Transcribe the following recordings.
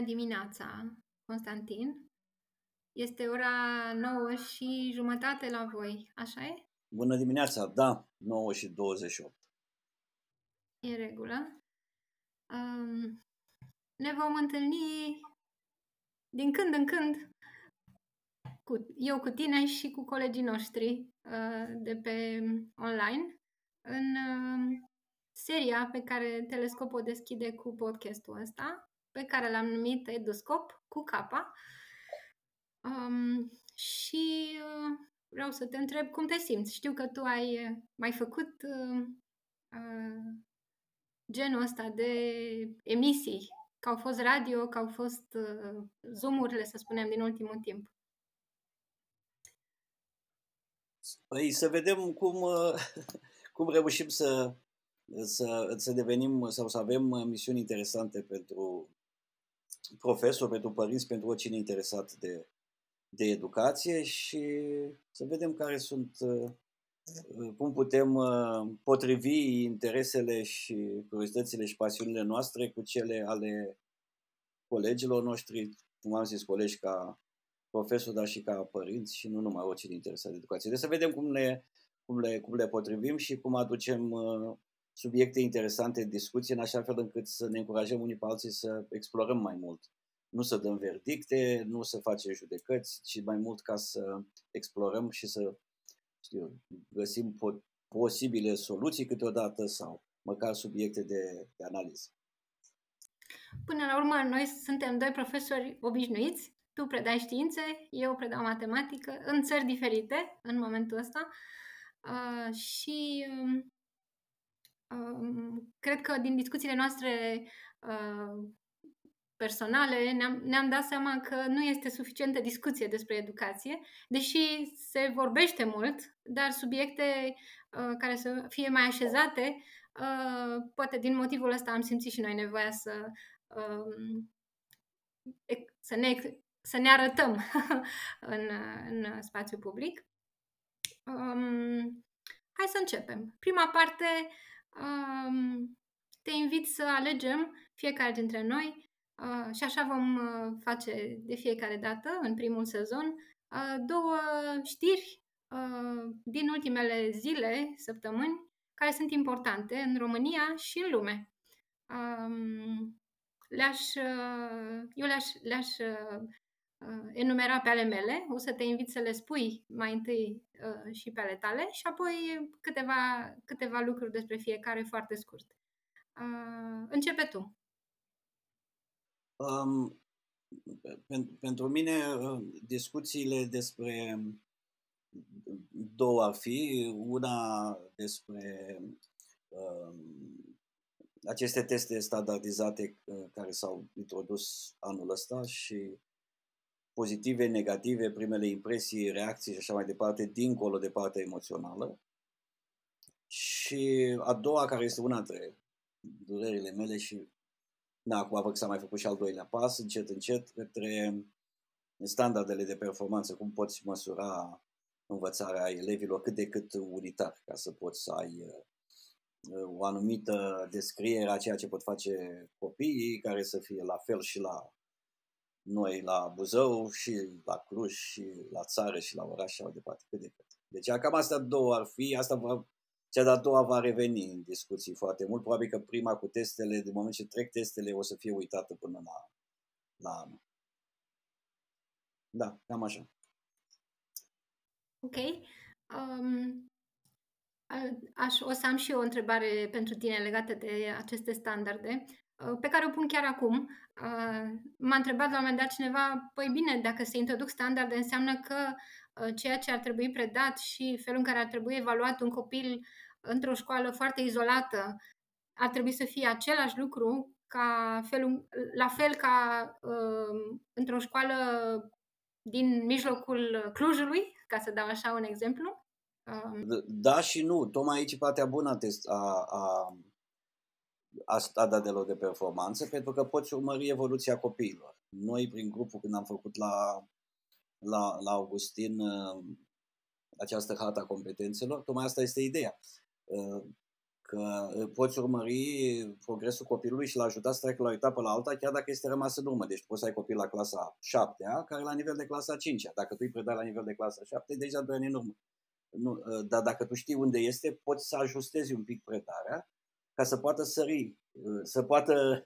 Bună dimineața, Constantin! Este ora 9 și jumătate la voi, așa e? Bună dimineața, da, 9 și 28. E regulă. Um, ne vom întâlni din când în când cu, eu cu tine și cu colegii noștri uh, de pe online în uh, seria pe care Telescop o deschide cu podcastul ăsta, pe care l-am numit Eduscop cu capa. Um, și uh, vreau să te întreb cum te simți. Știu că tu ai mai făcut uh, uh, genul ăsta de emisii, că au fost radio, că au fost uh, zoom-urile, să spunem, din ultimul timp. Păi să vedem cum, uh, cum reușim să, să, să devenim sau să avem misiuni interesante pentru profesori, pentru părinți, pentru oricine interesat de, de educație și să vedem care sunt, uh, cum putem uh, potrivi interesele și curiozitățile și pasiunile noastre cu cele ale colegilor noștri, cum am zis, colegi ca profesori, dar și ca părinți și nu numai oricine interesat de educație. Deci să vedem cum le, cum le, cum le potrivim și cum aducem uh, subiecte interesante în discuție, în așa fel încât să ne încurajăm unii pe alții să explorăm mai mult. Nu să dăm verdicte, nu să facem judecăți, ci mai mult ca să explorăm și să știu, găsim po- posibile soluții câteodată sau măcar subiecte de, de analiză. Până la urmă, noi suntem doi profesori obișnuiți tu predai științe, eu predau matematică în țări diferite în momentul ăsta uh, și uh, cred că din discuțiile noastre uh, personale ne-am, ne-am dat seama că nu este suficientă discuție despre educație, deși se vorbește mult, dar subiecte uh, care să fie mai așezate, uh, poate din motivul ăsta am simțit și noi nevoia să, uh, să ne să ne arătăm în, în spațiu public. Um, hai să începem. Prima parte, um, te invit să alegem fiecare dintre noi uh, și așa vom uh, face de fiecare dată în primul sezon uh, două știri uh, din ultimele zile, săptămâni, care sunt importante în România și în lume. Um, le-aș, uh, eu le-aș, le-aș uh, uh, enumera pe ale mele, o să te invit să le spui mai întâi uh, și pe ale tale și apoi câteva, câteva lucruri despre fiecare foarte scurt. Uh, începe tu. Um, pen, pentru mine, uh, discuțiile despre două ar fi. Una despre uh, aceste teste standardizate uh, care s-au introdus anul ăsta și pozitive, negative, primele impresii, reacții și așa mai departe, dincolo de partea emoțională. Și a doua, care este una dintre durerile mele și na, acum văd că s-a mai făcut și al doilea pas, încet, încet, către standardele de performanță, cum poți măsura învățarea elevilor cât de cât unitar, ca să poți să ai uh, o anumită descriere a ceea ce pot face copiii, care să fie la fel și la noi la Buzău și la Cluj și la țară și la oraș și mai departe, cât de cât. Deci cam astea două ar fi, asta va, cea de-a doua va reveni în discuții foarte mult, probabil că prima cu testele, de moment ce trec testele, o să fie uitată până la, la anul. Da, cam așa. Ok. Um, aș, o să am și eu o întrebare pentru tine legată de aceste standarde. Uh, pe care o pun chiar acum. Uh, m-a întrebat la un moment dat cineva, păi bine, dacă se introduc standarde, înseamnă că uh, ceea ce ar trebui predat și felul în care ar trebui evaluat un copil într-o școală foarte izolată ar trebui să fie același lucru ca felul, la fel ca uh, într-o școală din mijlocul Clujului, ca să dau așa un exemplu? Uh. Da și nu. Tocmai aici partea bună a, a a standardelor de performanță, pentru că poți urmări evoluția copiilor. Noi, prin grupul, când am făcut la, la, la Augustin uh, această harta competențelor, tocmai asta este ideea. Uh, că uh, poți urmări progresul copilului și l ajuta să treacă la o etapă la alta, chiar dacă este rămas în urmă. Deci poți să ai copil la clasa 7 care la nivel de clasa 5 -a. Dacă tu îi predai la nivel de clasa 7 deja doi ani în urmă. Nu, uh, dar dacă tu știi unde este, poți să ajustezi un pic predarea ca să poată sări, uh, să poată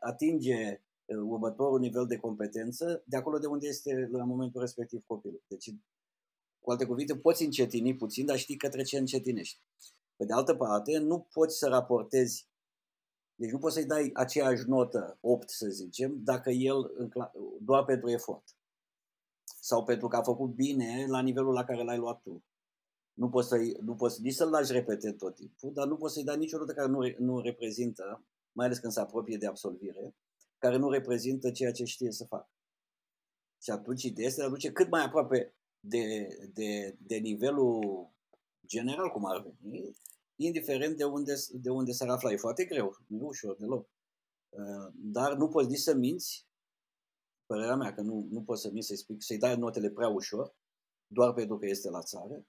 atinge următorul nivel de competență de acolo de unde este la momentul respectiv copilul. Deci, cu alte cuvinte, poți încetini puțin, dar știi către ce încetinești. Pe de altă parte, nu poți să raportezi, deci nu poți să-i dai aceeași notă, 8 să zicem, dacă el doar pentru efort. Sau pentru că a făcut bine la nivelul la care l-ai luat tu. Nu poți, să nu poți nici să-l lași repete tot timpul, dar nu poți să-i dai niciodată care nu, nu reprezintă, mai ales când se apropie de absolvire, care nu reprezintă ceea ce știe să facă. Și atunci ideea este de a duce cât mai aproape de, de, de nivelul general, cum ar veni, indiferent de unde, de unde s-ar afla. E foarte greu, nu e ușor deloc. Uh, dar nu poți nici să minți, părerea mea că nu, nu poți să minți, să-i, spui, să-i dai notele prea ușor, doar pentru că este la țară,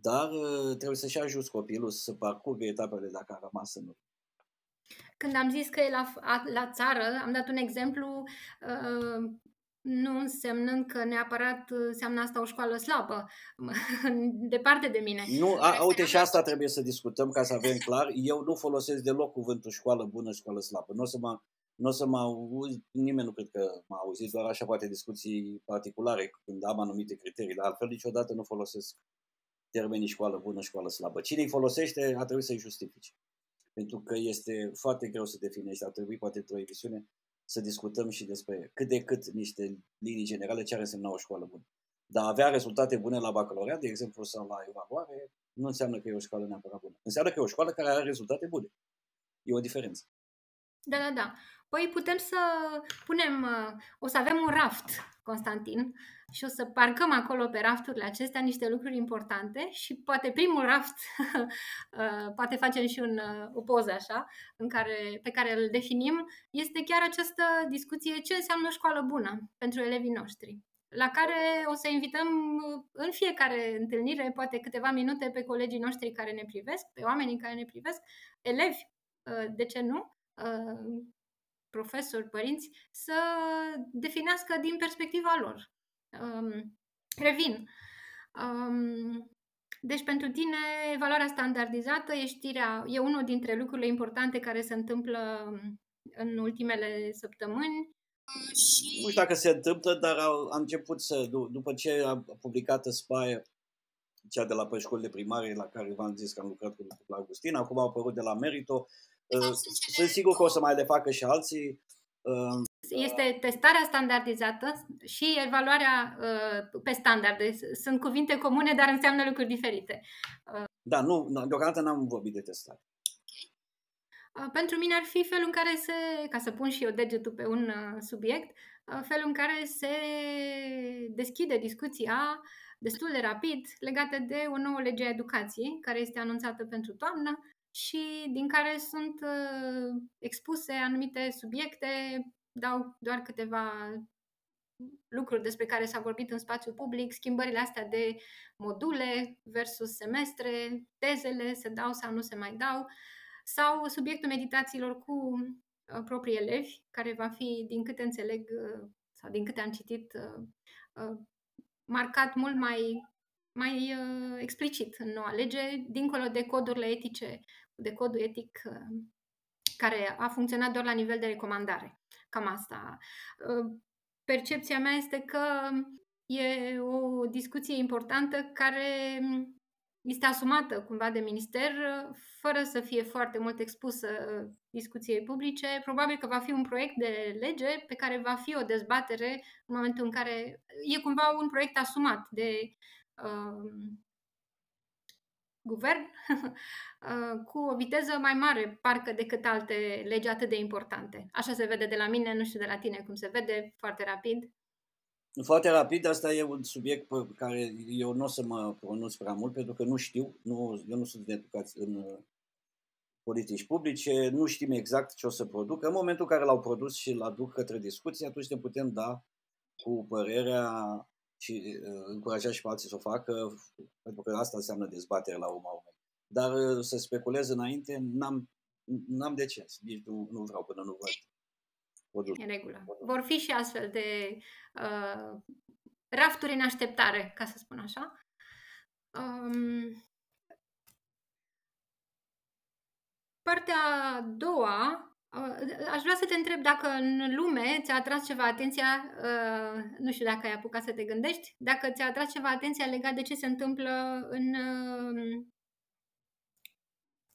dar uh, trebuie să-și ajuți copilul să parcurgă etapele dacă a rămas în urmă. Când am zis că e la, la țară, am dat un exemplu uh, nu însemnând că neapărat înseamnă asta o școală slabă, departe de mine. Nu, a, uite și asta trebuie să discutăm ca să avem clar. Eu nu folosesc deloc cuvântul școală bună, școală slabă. Nu o să mă, nu o să mă auzi, nimeni nu cred că m-a auzit, doar așa poate discuții particulare când am anumite criterii, dar altfel niciodată nu folosesc termenii școală bună, școală slabă. Cine îi folosește a trebuit să-i justifice. Pentru că este foarte greu să definești, ar trebui poate într-o emisiune să discutăm și despre cât de cât niște linii generale ce ar însemna o școală bună. Dar avea rezultate bune la bacalaureat, de exemplu, sau la evaluare, nu înseamnă că e o școală neapărat bună. Înseamnă că e o școală care are rezultate bune. E o diferență. Da, da, da. Păi putem să punem, uh, o să avem un raft, Constantin, și o să parcăm acolo pe rafturile acestea niște lucruri importante și poate primul raft, uh, poate facem și un, uh, o poză așa, în care, pe care îl definim, este chiar această discuție ce înseamnă o școală bună pentru elevii noștri la care o să invităm în fiecare întâlnire, poate câteva minute, pe colegii noștri care ne privesc, pe oamenii care ne privesc, elevi, de ce nu, profesori, părinți, să definească din perspectiva lor. Um, revin. Um, deci pentru tine evaluarea standardizată e știrea, e unul dintre lucrurile importante care se întâmplă în ultimele săptămâni. Și... Nu știu dacă se întâmplă, dar am început să, după ce a publicat Aspire, cea de la școlile primare la care v-am zis că am lucrat cu la Augustin, acum au apărut de la Merito, Uh, sunt sigur că o să mai le facă și alții. Uh, este testarea standardizată și evaluarea uh, pe standarde. Sunt cuvinte comune, dar înseamnă lucruri diferite. Da, nu, deocamdată n-am vorbit de testare. Pentru mine ar fi felul în care se, ca să pun și eu degetul pe un subiect, felul în care se deschide discuția destul de rapid legată de o nouă lege a educației, care este anunțată pentru toamnă și din care sunt uh, expuse anumite subiecte, dau doar câteva lucruri despre care s-a vorbit în spațiu public, schimbările astea de module versus semestre, tezele se dau sau nu se mai dau, sau subiectul meditațiilor cu uh, proprii elevi, care va fi, din câte înțeleg uh, sau din câte am citit, uh, uh, marcat mult mai, mai uh, explicit în noua lege, dincolo de codurile etice de codul etic uh, care a funcționat doar la nivel de recomandare. Cam asta. Uh, percepția mea este că e o discuție importantă care este asumată cumva de minister fără să fie foarte mult expusă discuției publice. Probabil că va fi un proiect de lege pe care va fi o dezbatere în momentul în care e cumva un proiect asumat de uh, guvern uh, cu o viteză mai mare, parcă, decât alte legi atât de importante. Așa se vede de la mine, nu știu de la tine cum se vede, foarte rapid. Foarte rapid, asta e un subiect pe care eu nu o să mă pronunț prea mult, pentru că nu știu, nu, eu nu sunt educat în uh, politici publice, nu știm exact ce o să producă. În momentul în care l-au produs și l aduc către discuție, atunci ne putem da cu părerea și uh, încuraja și pe alții să o facă, pentru că asta înseamnă dezbatere la urma urmei. dar uh, să speculez înainte, n-am, n-am de ce. Nici nu, nu vreau până nu văd. În regulă. Vor fi și astfel de uh, rafturi în așteptare, ca să spun așa. Um, partea a doua Aș vrea să te întreb dacă în lume ți-a atras ceva atenția, uh, nu știu dacă ai apucat să te gândești, dacă ți-a atras ceva atenția legat de ce se întâmplă în uh,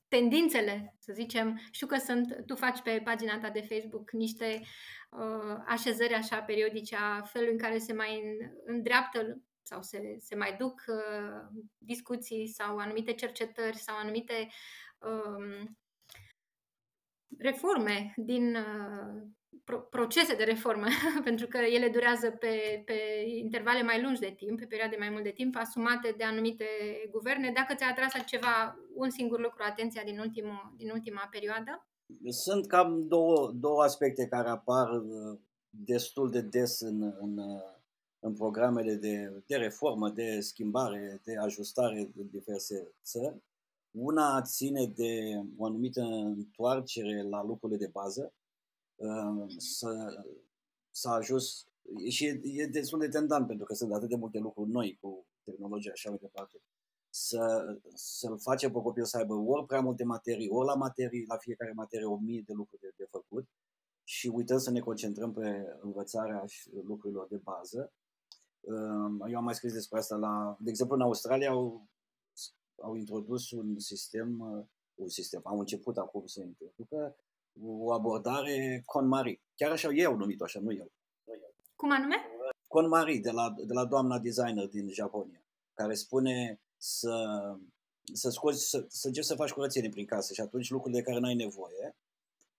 tendințele, să zicem. Știu că sunt, tu faci pe pagina ta de Facebook niște uh, așezări așa periodice a felului în care se mai îndreaptă sau se, se mai duc uh, discuții sau anumite cercetări sau anumite uh, reforme, din uh, pro- procese de reformă, pentru că ele durează pe, pe intervale mai lungi de timp, pe perioade mai mult de timp, asumate de anumite guverne. Dacă ți-a atras altceva, un singur lucru, atenția din, ultimul, din ultima perioadă? Sunt cam două, două aspecte care apar uh, destul de des în, în, uh, în programele de, de reformă, de schimbare, de ajustare în diverse țări. Una ține de o anumită întoarcere la lucrurile de bază, uh, să, s-a ajuns și e, e destul de tentant pentru că sunt atât de multe lucruri noi cu tehnologia și așa mai departe. Să, să-l facem pe copil să aibă ori prea multe materii, ori la materii, la fiecare materie o mie de lucruri de, de făcut și uităm să ne concentrăm pe învățarea lucrurilor de bază. Uh, eu am mai scris despre asta la, de exemplu, în Australia au au introdus un sistem, uh, un sistem, au început acum să introducă o abordare KonMari. Chiar așa ei au numit-o așa, nu eu. Cum anume? KonMari, de la, de la doamna designer din Japonia, care spune să, să scoți, să, să încerci să faci curățenie prin casă și atunci lucrurile de care n-ai nevoie,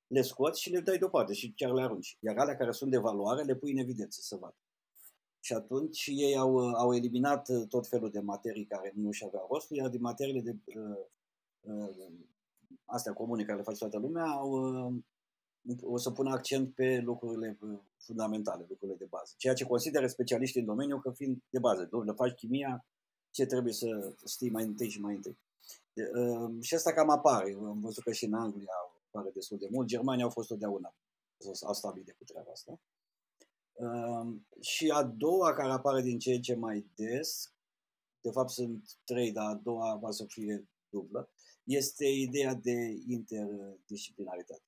le scoți și le dai deoparte și chiar le arunci. Iar alea care sunt de valoare le pui în evidență să vadă. Și atunci ei au, au eliminat uh, tot felul de materii care nu și aveau rostul, iar din materiile de uh, uh, astea comune care le face toată lumea, au, uh, o să pună accent pe lucrurile uh, fundamentale, lucrurile de bază. Ceea ce consideră specialiștii în domeniu că fiind de bază. Domnule, faci chimia, ce trebuie să știi mai întâi și mai întâi. De, uh, și asta cam apare. Am văzut că și în Anglia apare destul de mult. Germania au fost totdeauna. Au stabilit cu treaba asta. Și a doua care apare din ce în ce mai des, de fapt sunt trei, dar a doua va să fie dublă, este ideea de interdisciplinaritate.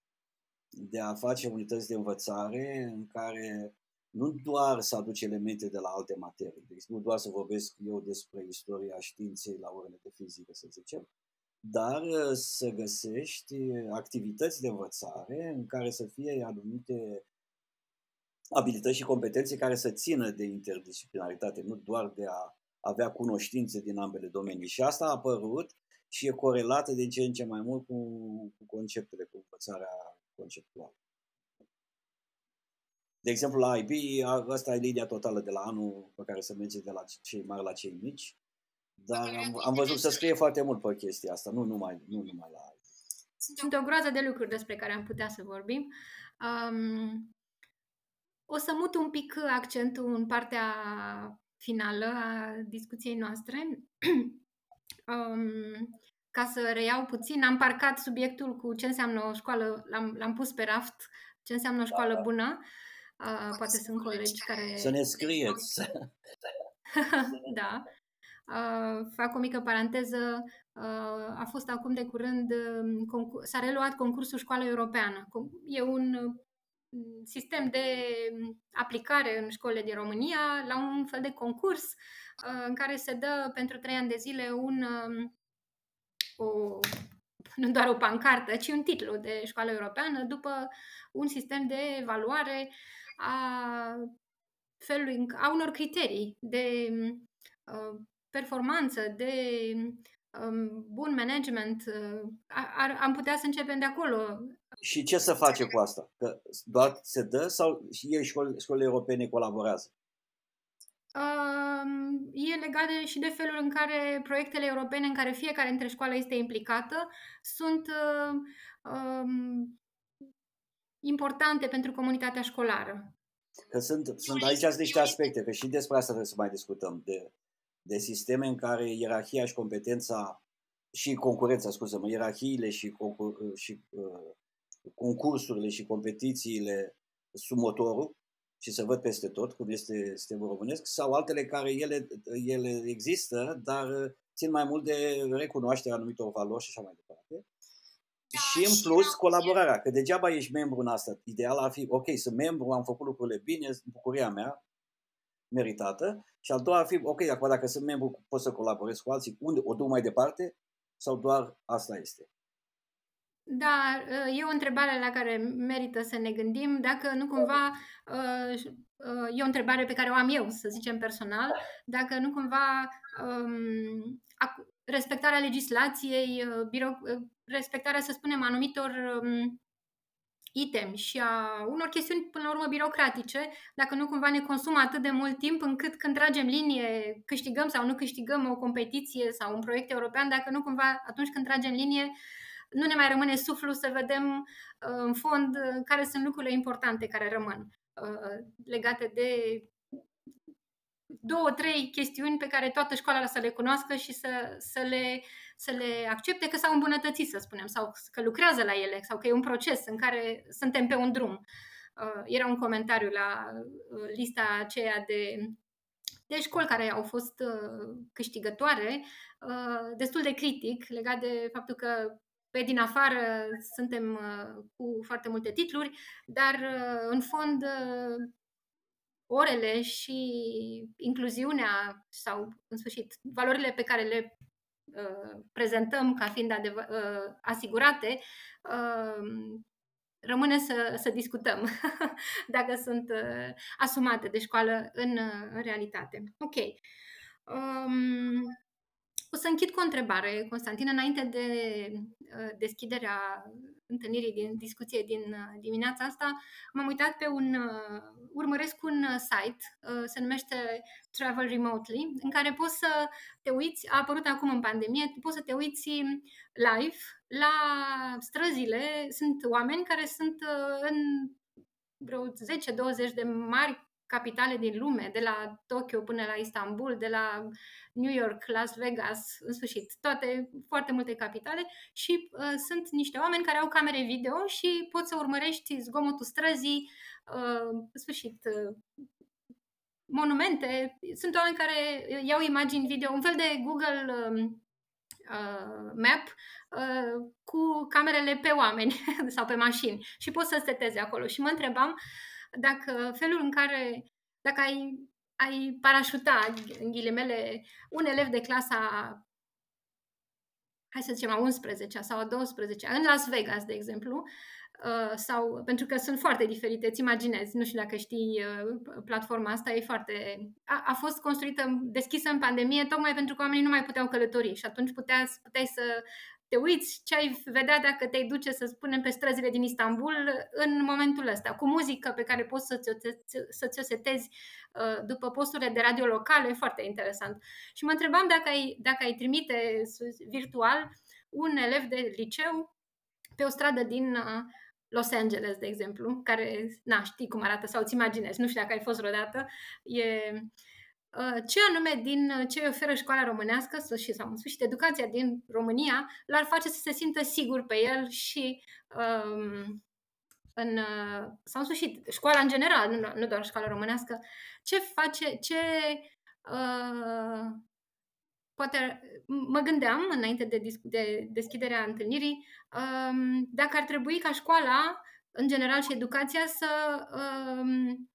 De a face unități de învățare în care nu doar să aduci elemente de la alte materii, deci nu doar să vorbesc eu despre istoria științei la orele de fizică, să zicem, dar să găsești activități de învățare în care să fie anumite abilități și competențe care să țină de interdisciplinaritate, nu doar de a avea cunoștințe din ambele domenii. Și asta a apărut și e corelată de ce în ce mai mult cu, cu conceptele, cu învățarea conceptuală. De exemplu, la IB, asta e linia totală de la anul pe care se merge de la cei mari la cei mici, dar am, am văzut să scrie foarte mult pe chestia asta, nu numai, nu numai la IB. Sunt o groază de lucruri despre care am putea să vorbim. Um, o să mut un pic accentul în partea finală a discuției noastre. um, ca să reiau puțin, am parcat subiectul cu ce înseamnă o școală, l-am, l-am pus pe raft, ce înseamnă o școală bună. Uh, poate sunt colegi care... Să ne scrieți! da. Uh, fac o mică paranteză. Uh, a fost acum de curând, uh, s-a reluat concursul Școală Europeană. E un sistem de aplicare în școlile din România la un fel de concurs uh, în care se dă pentru trei ani de zile un, um, o, nu doar o pancartă, ci un titlu de școală europeană după un sistem de evaluare a felului, a unor criterii de uh, performanță, de um, bun management. Uh, ar, am putea să începem de acolo. Și ce să face cu asta? Că doar se dă sau și ei școli, școlile europene colaborează? Um, e legat de, și de felul în care proiectele europene în care fiecare dintre școală este implicată sunt uh, um, importante pentru comunitatea școlară. Că sunt, sunt aici niște aspecte, că și despre asta trebuie să mai discutăm, de, de sisteme în care ierarhia și competența și concurența, scuză-mă, ierarhiile și, concur, și uh, concursurile și competițiile sub motorul și să văd peste tot cum este sistemul românesc, sau altele care ele, ele există, dar țin mai mult de recunoașterea anumitor valori și așa mai departe. Da, și în plus colaborarea, că degeaba ești membru în asta. Ideal ar fi, ok, sunt membru, am făcut lucrurile bine, bucuria mea, meritată. Și al doua ar fi, ok, acum dacă sunt membru, pot să colaborez cu alții, unde o duc mai departe sau doar asta este? Da, e o întrebare la care merită să ne gândim. Dacă nu cumva, e o întrebare pe care o am eu, să zicem personal, dacă nu cumva um, respectarea legislației, respectarea, să spunem, anumitor um, item și a unor chestiuni, până la urmă, birocratice, dacă nu cumva ne consumă atât de mult timp încât când tragem linie, câștigăm sau nu câștigăm o competiție sau un proiect european, dacă nu cumva atunci când tragem linie, nu ne mai rămâne suflu să vedem uh, în fond care sunt lucrurile importante care rămân uh, legate de două, trei chestiuni pe care toată școala să le cunoască și să, să, le, să le accepte că s-au îmbunătățit, să spunem, sau că lucrează la ele, sau că e un proces în care suntem pe un drum. Uh, era un comentariu la uh, lista aceea de, de școli care au fost uh, câștigătoare, uh, destul de critic legat de faptul că pe din afară suntem uh, cu foarte multe titluri, dar uh, în fond uh, orele și incluziunea sau, în sfârșit, valorile pe care le uh, prezentăm ca fiind adevă- uh, asigurate, uh, rămâne să, să discutăm dacă sunt uh, asumate de școală în, uh, în realitate. Ok. Um, o să închid cu o întrebare, Constantin, înainte de uh, deschiderea întâlnirii din discuție din uh, dimineața asta. M-am uitat pe un, uh, urmăresc un site, se numește Travel Remotely, în care poți să te uiți, a apărut acum în pandemie, poți să te uiți live la străzile, sunt oameni care sunt în vreo 10-20 de mari capitale din lume, de la Tokyo până la Istanbul, de la New York, Las Vegas, în sfârșit, toate, foarte multe capitale și uh, sunt niște oameni care au camere video și poți să urmărești zgomotul străzii, uh, în sfârșit, uh, monumente. Sunt oameni care iau imagini video, un fel de Google uh, uh, Map uh, cu camerele pe oameni sau pe mașini și poți să setezi acolo. Și mă întrebam dacă felul în care, dacă ai, ai parașuta, în ghilimele, un elev de clasa hai să zicem a 11 sau a 12 în Las Vegas, de exemplu, uh, sau pentru că sunt foarte diferite, îți imaginezi, nu știu dacă știi, uh, platforma asta e foarte... A, a fost construită, deschisă în pandemie, tocmai pentru că oamenii nu mai puteau călători și atunci puteați, puteai să te uiți ce ai vedea dacă te duce, să spunem, pe străzile din Istanbul în momentul ăsta, cu muzică pe care poți să ți-o setezi uh, după posturile de radio locale, foarte interesant. Și mă întrebam dacă ai, dacă ai trimite virtual un elev de liceu pe o stradă din uh, Los Angeles, de exemplu, care, na, știi cum arată sau îți imaginezi, nu știu dacă ai fost vreodată, e Uh, ce anume din uh, ce oferă școala românească și sau în sfârșit educația din România l-ar face să se simtă sigur pe el și um, în, uh, sau în sfârșit școala în general, nu, nu doar școala românească, ce face, ce uh, poate mă gândeam înainte de, de deschiderea întâlnirii um, dacă ar trebui ca școala în general și educația să um,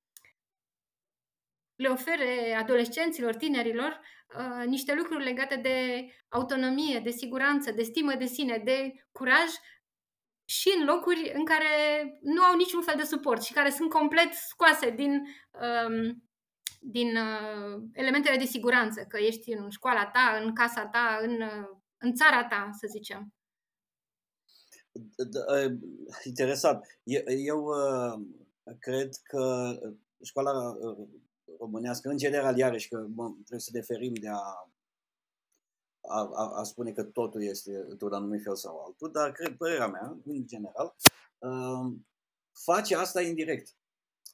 le ofere adolescenților, tinerilor, uh, niște lucruri legate de autonomie, de siguranță, de stimă de sine, de curaj și în locuri în care nu au niciun fel de suport și care sunt complet scoase din, um, din uh, elementele de siguranță, că ești în școala ta, în casa ta, în, uh, în țara ta, să zicem. Da, interesant. Eu cred că școala românească, în general, iarăși că mă, trebuie să deferim de a, a, a, a spune că totul este într-un anumit fel sau altul, dar cred, părerea mea, în general, uh, face asta indirect.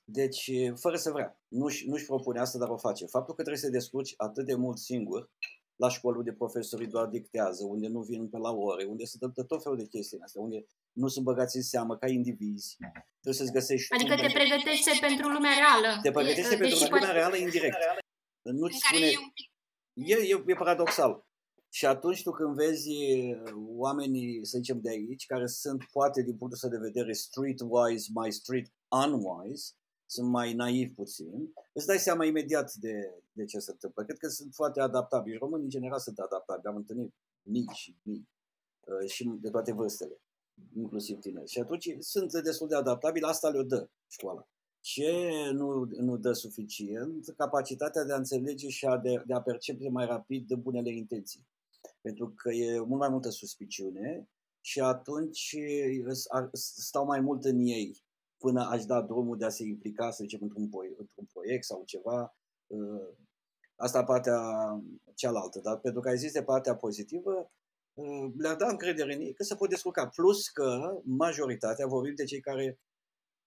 Deci, fără să vrea. Nu-și, nu-și propune asta, dar o face. Faptul că trebuie să te descurci atât de mult singur la școli unde profesorii doar dictează, unde nu vin pe la ore, unde se întâmplă tot felul de chestii astea, unde nu sunt băgați în seamă ca indivizi. Trebuie să-ți găsești... Adică te pregătește pentru lumea reală. Te pregătește e, pentru lumea reală indirect. Nu-ți spune... E, e, e paradoxal. Și atunci tu când vezi oamenii, să zicem, de aici, care sunt poate din punctul de vedere streetwise, mai street unwise, sunt mai naivi puțin, îți dai seama imediat de, de ce se întâmplă. Cred că sunt foarte adaptabili. Românii, în general, sunt adaptabili. Am întâlnit mii și mii uh, și de toate vârstele, inclusiv tineri. Și atunci sunt destul de adaptabili, asta le dă școala. Ce nu, nu dă suficient? Capacitatea de a înțelege și a de, de a percepe mai rapid de bunele intenții. Pentru că e mult mai multă suspiciune și atunci stau mai mult în ei până aș da drumul de a se implica, să zicem, într-un, într-un proiect sau ceva. Uh, asta partea cealaltă, dar pentru că există partea pozitivă, uh, le-ar da încredere în ei că se pot descurca. Plus că majoritatea, vorbim de cei care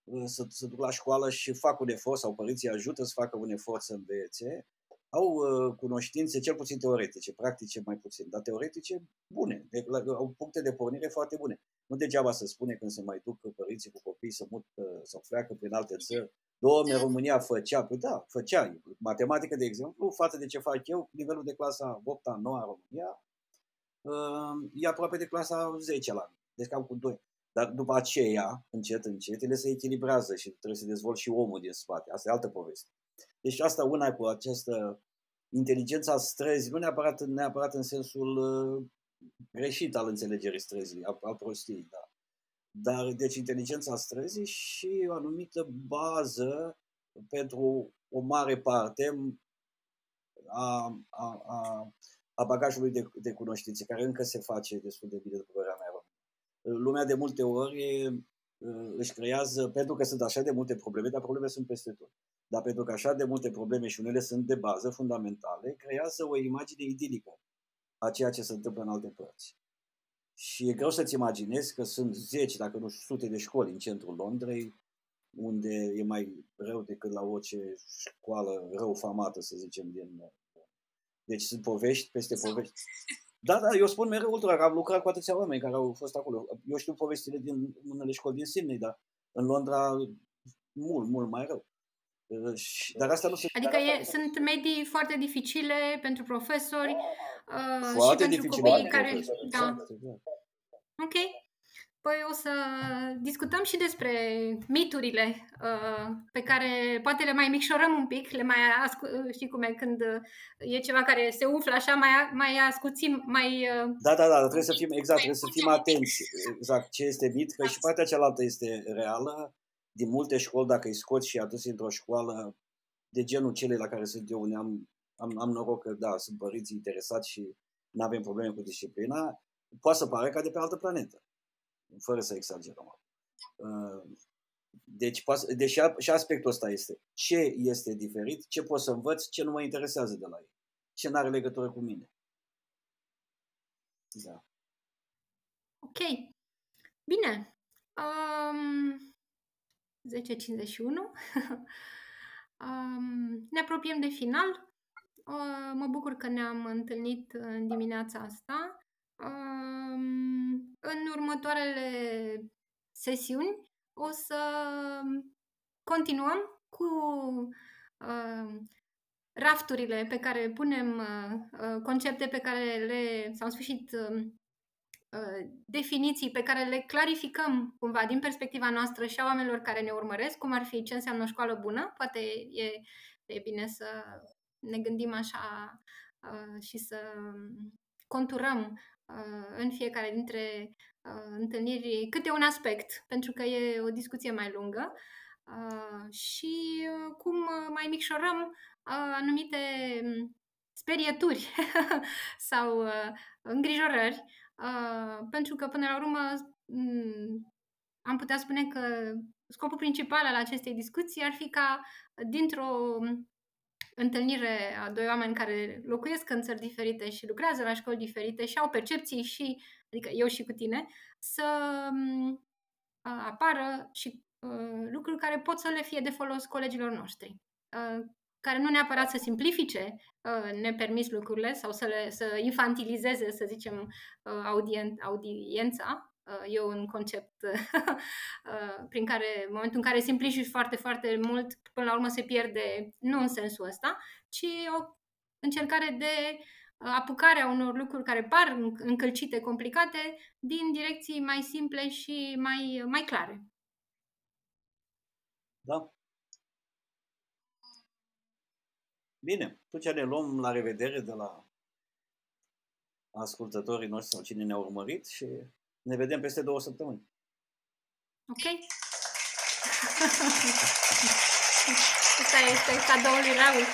uh, se, se duc la școală și fac un efort sau părinții ajută să facă un efort să învețe, au uh, cunoștințe cel puțin teoretice, practice mai puțin, dar teoretice bune, de, la, au puncte de pornire foarte bune. Nu degeaba să spune când se mai duc părinții cu copii să mut sau pleacă prin alte țări. Doamne, România făcea, păi da, făcea. Matematică, de exemplu, față de ce fac eu, nivelul de clasa 8 a 9 a România, uh, e aproape de clasa 10 la mine, deci cam cu 2. Dar după aceea, încet, încet, ele se echilibrează și trebuie să dezvolți și omul din spate. Asta e altă poveste. Deci asta una cu această inteligența străzii, nu neapărat, neapărat în sensul uh, greșit al înțelegerii străzii, al, al prostiei, da. Dar, deci, inteligența străzii și o anumită bază pentru o mare parte a, a, a, a bagajului de, de cunoștințe, care încă se face destul de bine, după părerea mea. Lumea de multe ori uh, își creează, pentru că sunt așa de multe probleme, dar probleme sunt peste tot. Dar pentru că așa de multe probleme și unele sunt de bază, fundamentale, creează o imagine idilică a ceea ce se întâmplă în alte părți. Și e greu să-ți imaginezi că sunt zeci, dacă nu sute de școli în centrul Londrei, unde e mai rău decât la orice școală rău famată, să zicem, din... Deci sunt povești peste povești. Da, da, eu spun mereu ultra, că am lucrat cu atâția oameni care au fost acolo. Eu știu povestile din unele școli din Sydney, dar în Londra mult, mult mai rău. Dar asta nu se... Adică e, sunt medii foarte dificile pentru profesori uh, foarte și pentru copiii care... Da. Exact, exact. Ok. Păi o să discutăm și despre miturile uh, pe care poate le mai micșorăm un pic, le mai ascu- știi cum e când e ceva care se umflă așa, mai, mai ascuțim, mai... Uh, da, da, da, trebuie să fim, exact, trebuie să fim atenți, exact, ce este mit, că și partea cealaltă este reală, din multe școli, dacă îi scoți și adus într-o școală de genul celei la care sunt eu, unde am, am, am noroc că, da, sunt părinți interesați și nu avem probleme cu disciplina, poate să pare ca de pe altă planetă, fără să exagerăm. Uh, deci, deși și aspectul ăsta este ce este diferit, ce pot să învăț, ce nu mă interesează de la ei, ce nu are legătură cu mine. Da. Ok. Bine. Um, 10.51. ne apropiem de final. Mă bucur că ne-am întâlnit în dimineața asta. În următoarele sesiuni o să continuăm cu rafturile pe care punem concepte pe care le, sau în sfârșit, Uh, definiții pe care le clarificăm cumva din perspectiva noastră și a oamenilor care ne urmăresc, cum ar fi ce înseamnă o școală bună. Poate e, e bine să ne gândim așa uh, și să conturăm uh, în fiecare dintre întâlniri câte un aspect, pentru că e o discuție mai lungă. Și cum mai micșorăm anumite sperieturi sau îngrijorări. Uh, pentru că, până la urmă, mm, am putea spune că scopul principal al acestei discuții ar fi ca, dintr-o întâlnire a doi oameni care locuiesc în țări diferite și lucrează la școli diferite și au percepții și, adică eu și cu tine, să uh, apară și uh, lucruri care pot să le fie de folos colegilor noștri. Uh, care nu neapărat să simplifice uh, nepermis lucrurile sau să, le, să infantilizeze, să zicem, uh, audien, audiența. Uh, e un concept uh, prin care, în momentul în care simplifici foarte, foarte mult, până la urmă se pierde, nu în sensul ăsta, ci o încercare de uh, apucarea unor lucruri care par încălcite, complicate, din direcții mai simple și mai, mai clare. Da. Bine, atunci ne luăm la revedere de la ascultătorii noștri sau cine ne-a urmărit și ne vedem peste două săptămâni. Ok. Asta este cadoul lui Raul.